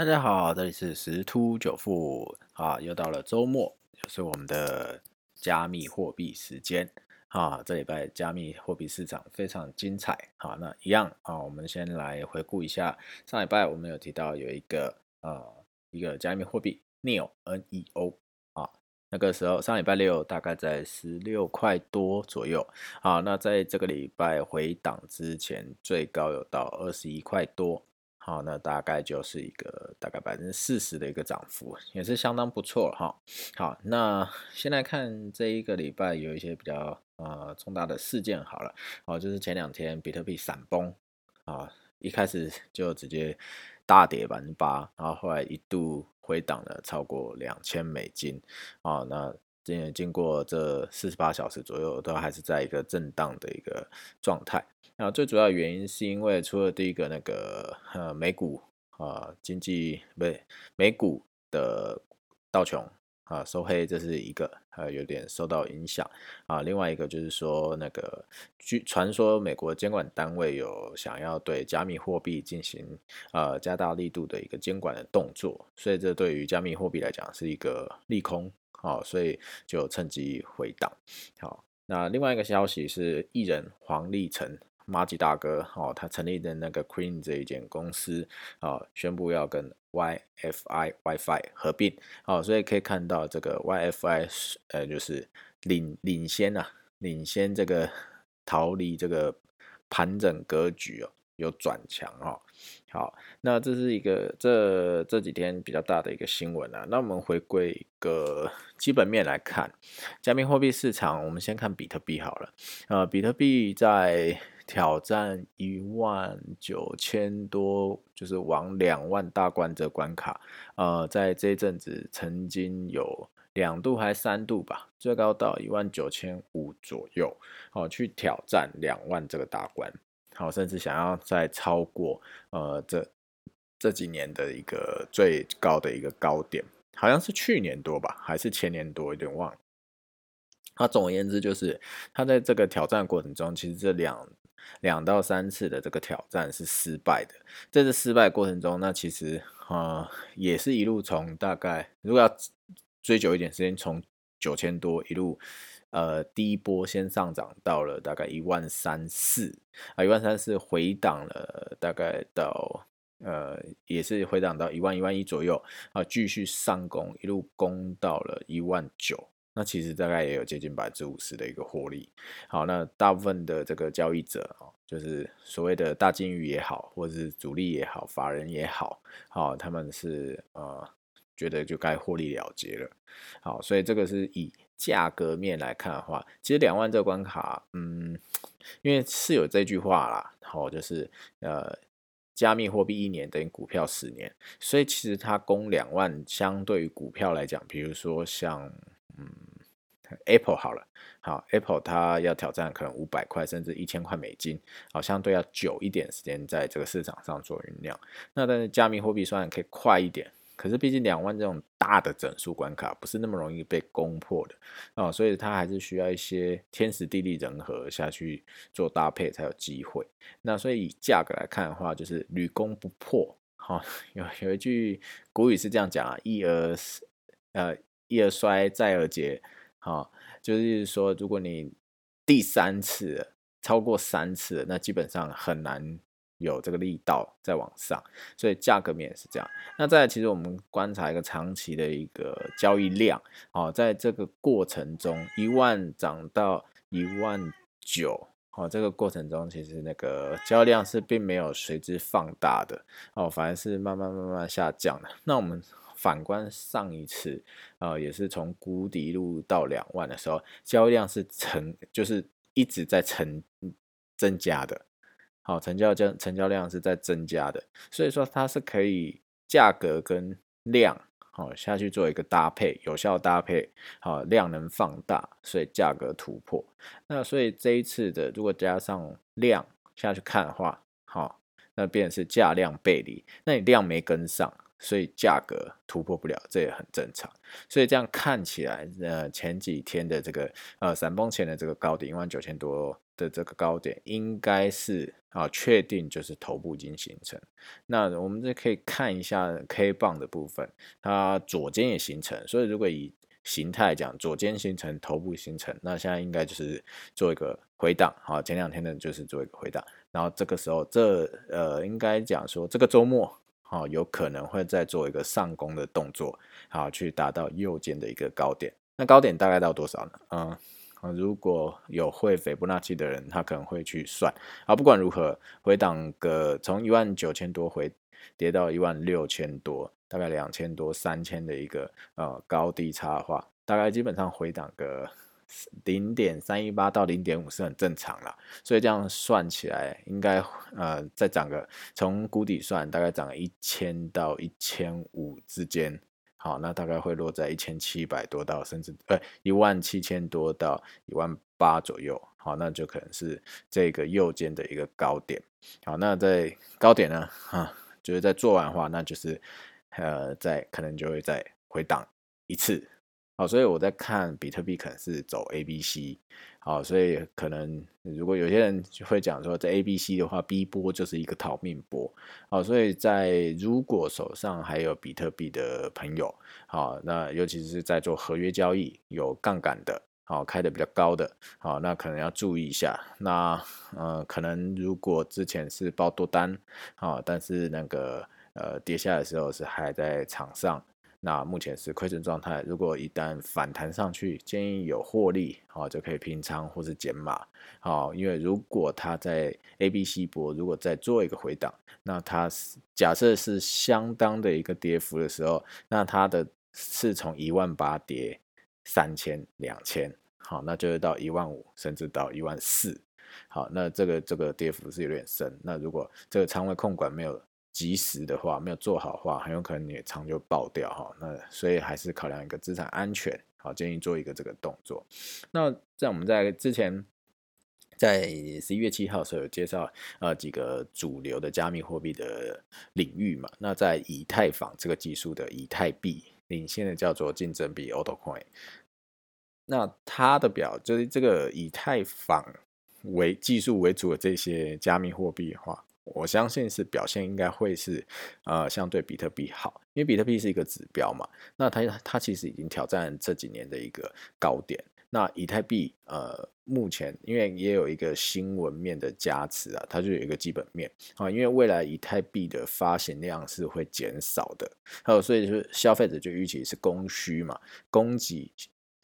大家好，这里是十突九富啊，又到了周末，就是我们的加密货币时间啊。这礼拜加密货币市场非常精彩啊。那一样啊，我们先来回顾一下上礼拜我们有提到有一个呃一个加密货币 Neo N E O 啊，那个时候上礼拜六大概在十六块多左右啊。那在这个礼拜回档之前，最高有到二十一块多。好，那大概就是一个大概百分之四十的一个涨幅，也是相当不错哈。好，那先来看这一个礼拜有一些比较呃重大的事件好了，哦，就是前两天比特币闪崩啊，一开始就直接大跌百分之八，然后后来一度回档了超过两千美金啊，那经经过这四十八小时左右，都还是在一个震荡的一个状态。那最主要原因是因为除了第一个那个呃美股啊经济不对美股的道琼啊收黑，这是一个呃有点受到影响啊。另外一个就是说那个据传说美国监管单位有想要对加密货币进行呃加大力度的一个监管的动作，所以这对于加密货币来讲是一个利空啊，所以就趁机回档。好，那另外一个消息是艺人黄立成。马吉大哥哦，他成立的那个 Queen 这一间公司啊，宣布要跟 YFI WiFi 合并哦，所以可以看到这个 YFI 呃，就是领领先啊，领先这个 逃离这个盘整格局哦，有转强哦。好，那这是一个这这几天比较大的一个新闻啊。那我们回归一个基本面来看，加密货币市场，我们先看比特币好了。呃，比特币在挑战一万九千多，就是往两万大关这关卡，呃，在这一阵子曾经有两度还三度吧，最高到一万九千五左右，好去挑战两万这个大关，好，甚至想要再超过呃这这几年的一个最高的一个高点，好像是去年多吧，还是前年多，有点忘了。那总而言之，就是他在这个挑战过程中，其实这两。两到三次的这个挑战是失败的，在这失败过程中，那其实呃也是一路从大概如果要追久一点时间，从九千多一路呃第一波先上涨到了大概一万三四啊，一万三四回档了大概到呃也是回档到一万一万一左右啊，继续上攻一路攻到了一万九。那其实大概也有接近百分之五十的一个获利。好，那大部分的这个交易者哦，就是所谓的大金鱼也好，或者是主力也好，法人也好，好，他们是呃觉得就该获利了结了。好，所以这个是以价格面来看的话，其实两万这个关卡，嗯，因为是有这句话啦，好，就是呃，加密货币一年等于股票十年，所以其实它攻两万，相对于股票来讲，比如说像。嗯，Apple 好了，好，Apple 它要挑战可能五百块甚至一千块美金，好，相对要久一点时间在这个市场上做酝酿。那但是加密货币虽然可以快一点，可是毕竟两万这种大的整数关卡不是那么容易被攻破的啊，所以它还是需要一些天时地利人和下去做搭配才有机会。那所以以价格来看的话，就是屡攻不破。好，有有一句古语是这样讲啊，一而呃。一而衰，再而竭，好，就是说，如果你第三次超过三次，那基本上很难有这个力道再往上，所以价格面也是这样。那再其实我们观察一个长期的一个交易量，哦，在这个过程中，一万涨到一万九，哦，这个过程中其实那个交易量是并没有随之放大的，哦，反而是慢慢慢慢下降的。那我们。反观上一次，呃，也是从谷底一路到两万的时候，交易量是成，就是一直在成增加的，好，成交量成交量是在增加的，所以说它是可以价格跟量好下去做一个搭配，有效搭配，好量能放大，所以价格突破。那所以这一次的如果加上量下去看的话，好，那便是价量背离，那你量没跟上。所以价格突破不了，这也很正常。所以这样看起来，呃，前几天的这个呃闪崩前的这个高点一万九千多的这个高点应该是啊，确定就是头部已经形成。那我们这可以看一下 K 棒的部分，它左肩也形成，所以如果以形态讲，左肩形成，头部形成，那现在应该就是做一个回档，好，前两天的就是做一个回档，然后这个时候这呃应该讲说这个周末，好，有可能会再做一个上攻的动作，好，去达到右肩的一个高点，那高点大概到多少呢？嗯。啊，如果有会斐波那契的人，他可能会去算。啊，不管如何，回档个从一万九千多回跌到一万六千多，大概两千多、三千的一个呃高低差的话，大概基本上回档个零点三一八到零点五是很正常啦。所以这样算起来，应该呃再涨个从谷底算，大概涨一千到一千五之间。好，那大概会落在一千七百多到甚至呃一万七千多到一万八左右。好，那就可能是这个右肩的一个高点。好，那在高点呢，哈，就是在做完的话，那就是呃在可能就会再回档一次。好，所以我在看比特币可能是走 A、B、C。好，所以可能如果有些人会讲说，在 A、B、C 的话，B 波就是一个逃命波。好，所以在如果手上还有比特币的朋友，好，那尤其是在做合约交易有杠杆的，好开的比较高的，好，那可能要注意一下。那呃，可能如果之前是报多单，好，但是那个呃跌下的时候是还在场上。那目前是亏损状态，如果一旦反弹上去，建议有获利，好就可以平仓或是减码，好，因为如果它在 A、B、C 波，如果再做一个回档，那它是假设是相当的一个跌幅的时候，那它的是从一万八跌三千、两千，好，那就是到一万五，甚至到一万四，好，那这个这个跌幅是有点深，那如果这个仓位控管没有。及时的话，没有做好的话，很有可能你的仓就爆掉哈。那所以还是考量一个资产安全，好建议做一个这个动作。那在我们在之前在十一月七号时候有介绍呃几个主流的加密货币的领域嘛。那在以太坊这个技术的以太币领先的叫做竞争币 AutoCoin。那它的表就是这个以太坊为技术为主的这些加密货币的话。我相信是表现应该会是，呃，相对比特币好，因为比特币是一个指标嘛。那它它其实已经挑战这几年的一个高点。那以太币，呃，目前因为也有一个新闻面的加持啊，它就有一个基本面啊，因为未来以太币的发行量是会减少的，还有所以就是消费者就预期是供需嘛，供给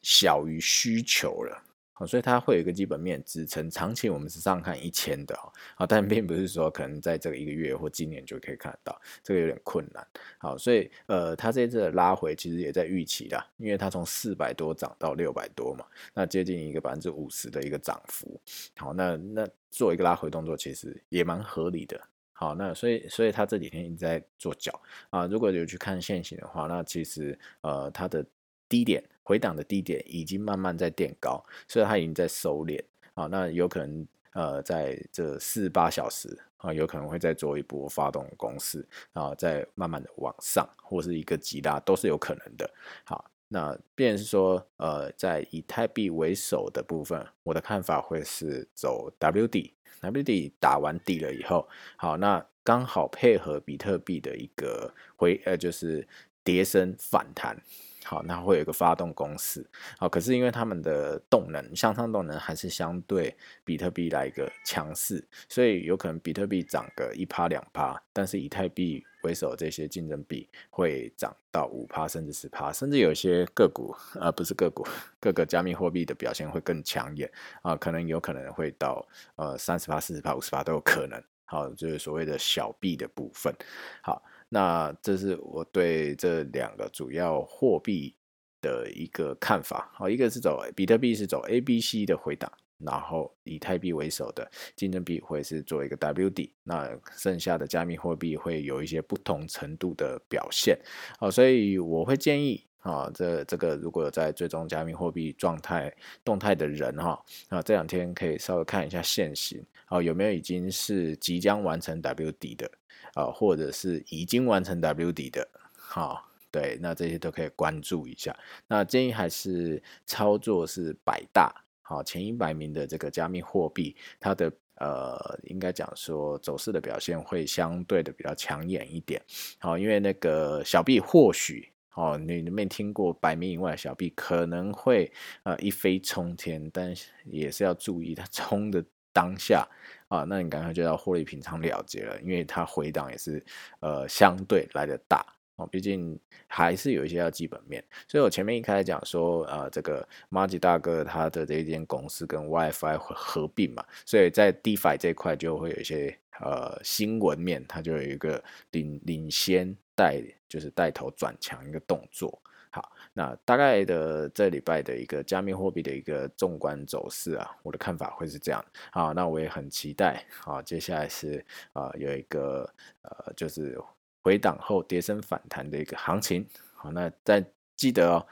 小于需求了。好，所以它会有一个基本面支撑，长期我们是上看一千的哈，啊，但并不是说可能在这个一个月或今年就可以看得到，这个有点困难。好，所以呃，它这次的拉回其实也在预期啦，因为它从四百多涨到六百多嘛，那接近一个百分之五十的一个涨幅。好，那那做一个拉回动作其实也蛮合理的。好，那所以所以它这几天一直在做脚啊，如果有去看现行的话，那其实呃它的。低点回档的低点已经慢慢在垫高，所以它已经在收敛啊。那有可能呃在这四八小时啊，有可能会再做一波发动攻势啊，再慢慢的往上或是一个急拉都是有可能的。好，那便是说呃在以太币为首的部分，我的看法会是走 W D，W D 打完底了以后，好，那刚好配合比特币的一个回呃就是跌升反弹。好，那会有一个发动公式，好，可是因为他们的动能向上动能还是相对比特币来一个强势，所以有可能比特币涨个一趴两趴，但是以太币为首这些竞争币会涨到五趴甚至十趴，甚至有些个股啊不是个股，各个加密货币的表现会更抢眼啊，可能有可能会到呃三十趴、四十趴、五十趴都有可能，好，就是所谓的小币的部分，好。那这是我对这两个主要货币的一个看法。好，一个是走比特币是走 A、B、C 的回答，然后以太币为首的竞争币会是做一个 W D。那剩下的加密货币会有一些不同程度的表现。好，所以我会建议啊，这这个如果有在追踪加密货币状态动态的人哈，那这两天可以稍微看一下现行，好有没有已经是即将完成 W D 的。啊，或者是已经完成 W D 的，好，对，那这些都可以关注一下。那建议还是操作是百大，好前一百名的这个加密货币，它的呃应该讲说走势的表现会相对的比较抢眼一点。好，因为那个小币或许哦，你没听过百名以外的小币可能会呃一飞冲天，但也是要注意它 冲的当下啊，那你赶快就要获利平仓了结了，因为它回档也是呃相对来的大。哦，毕竟还是有一些要基本面，所以我前面一开始讲说，呃，这个 m a g i 大哥他的这一间公司跟 WiFi 合并嘛，所以在 DeFi 这块就会有一些呃新闻面，它就有一个领领先带，就是带头转强一个动作。好，那大概的这礼拜的一个加密货币的一个纵观走势啊，我的看法会是这样。好，那我也很期待啊，接下来是啊有一个呃就是。回档后跌升反弹的一个行情，好，那但记得哦，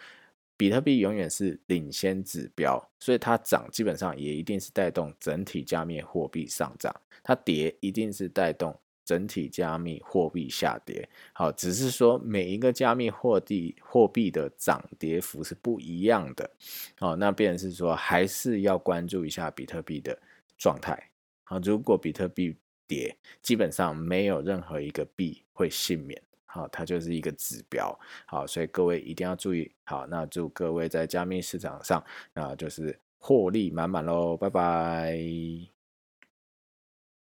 比特币永远是领先指标，所以它涨基本上也一定是带动整体加密货币上涨，它跌一定是带动整体加密货币下跌。好，只是说每一个加密货币货币的涨跌幅是不一样的。好，那便是说还是要关注一下比特币的状态。好，如果比特币跌，基本上没有任何一个币会幸免，好，它就是一个指标，好，所以各位一定要注意，好，那祝各位在加密市场上，那就是获利满满喽，拜拜。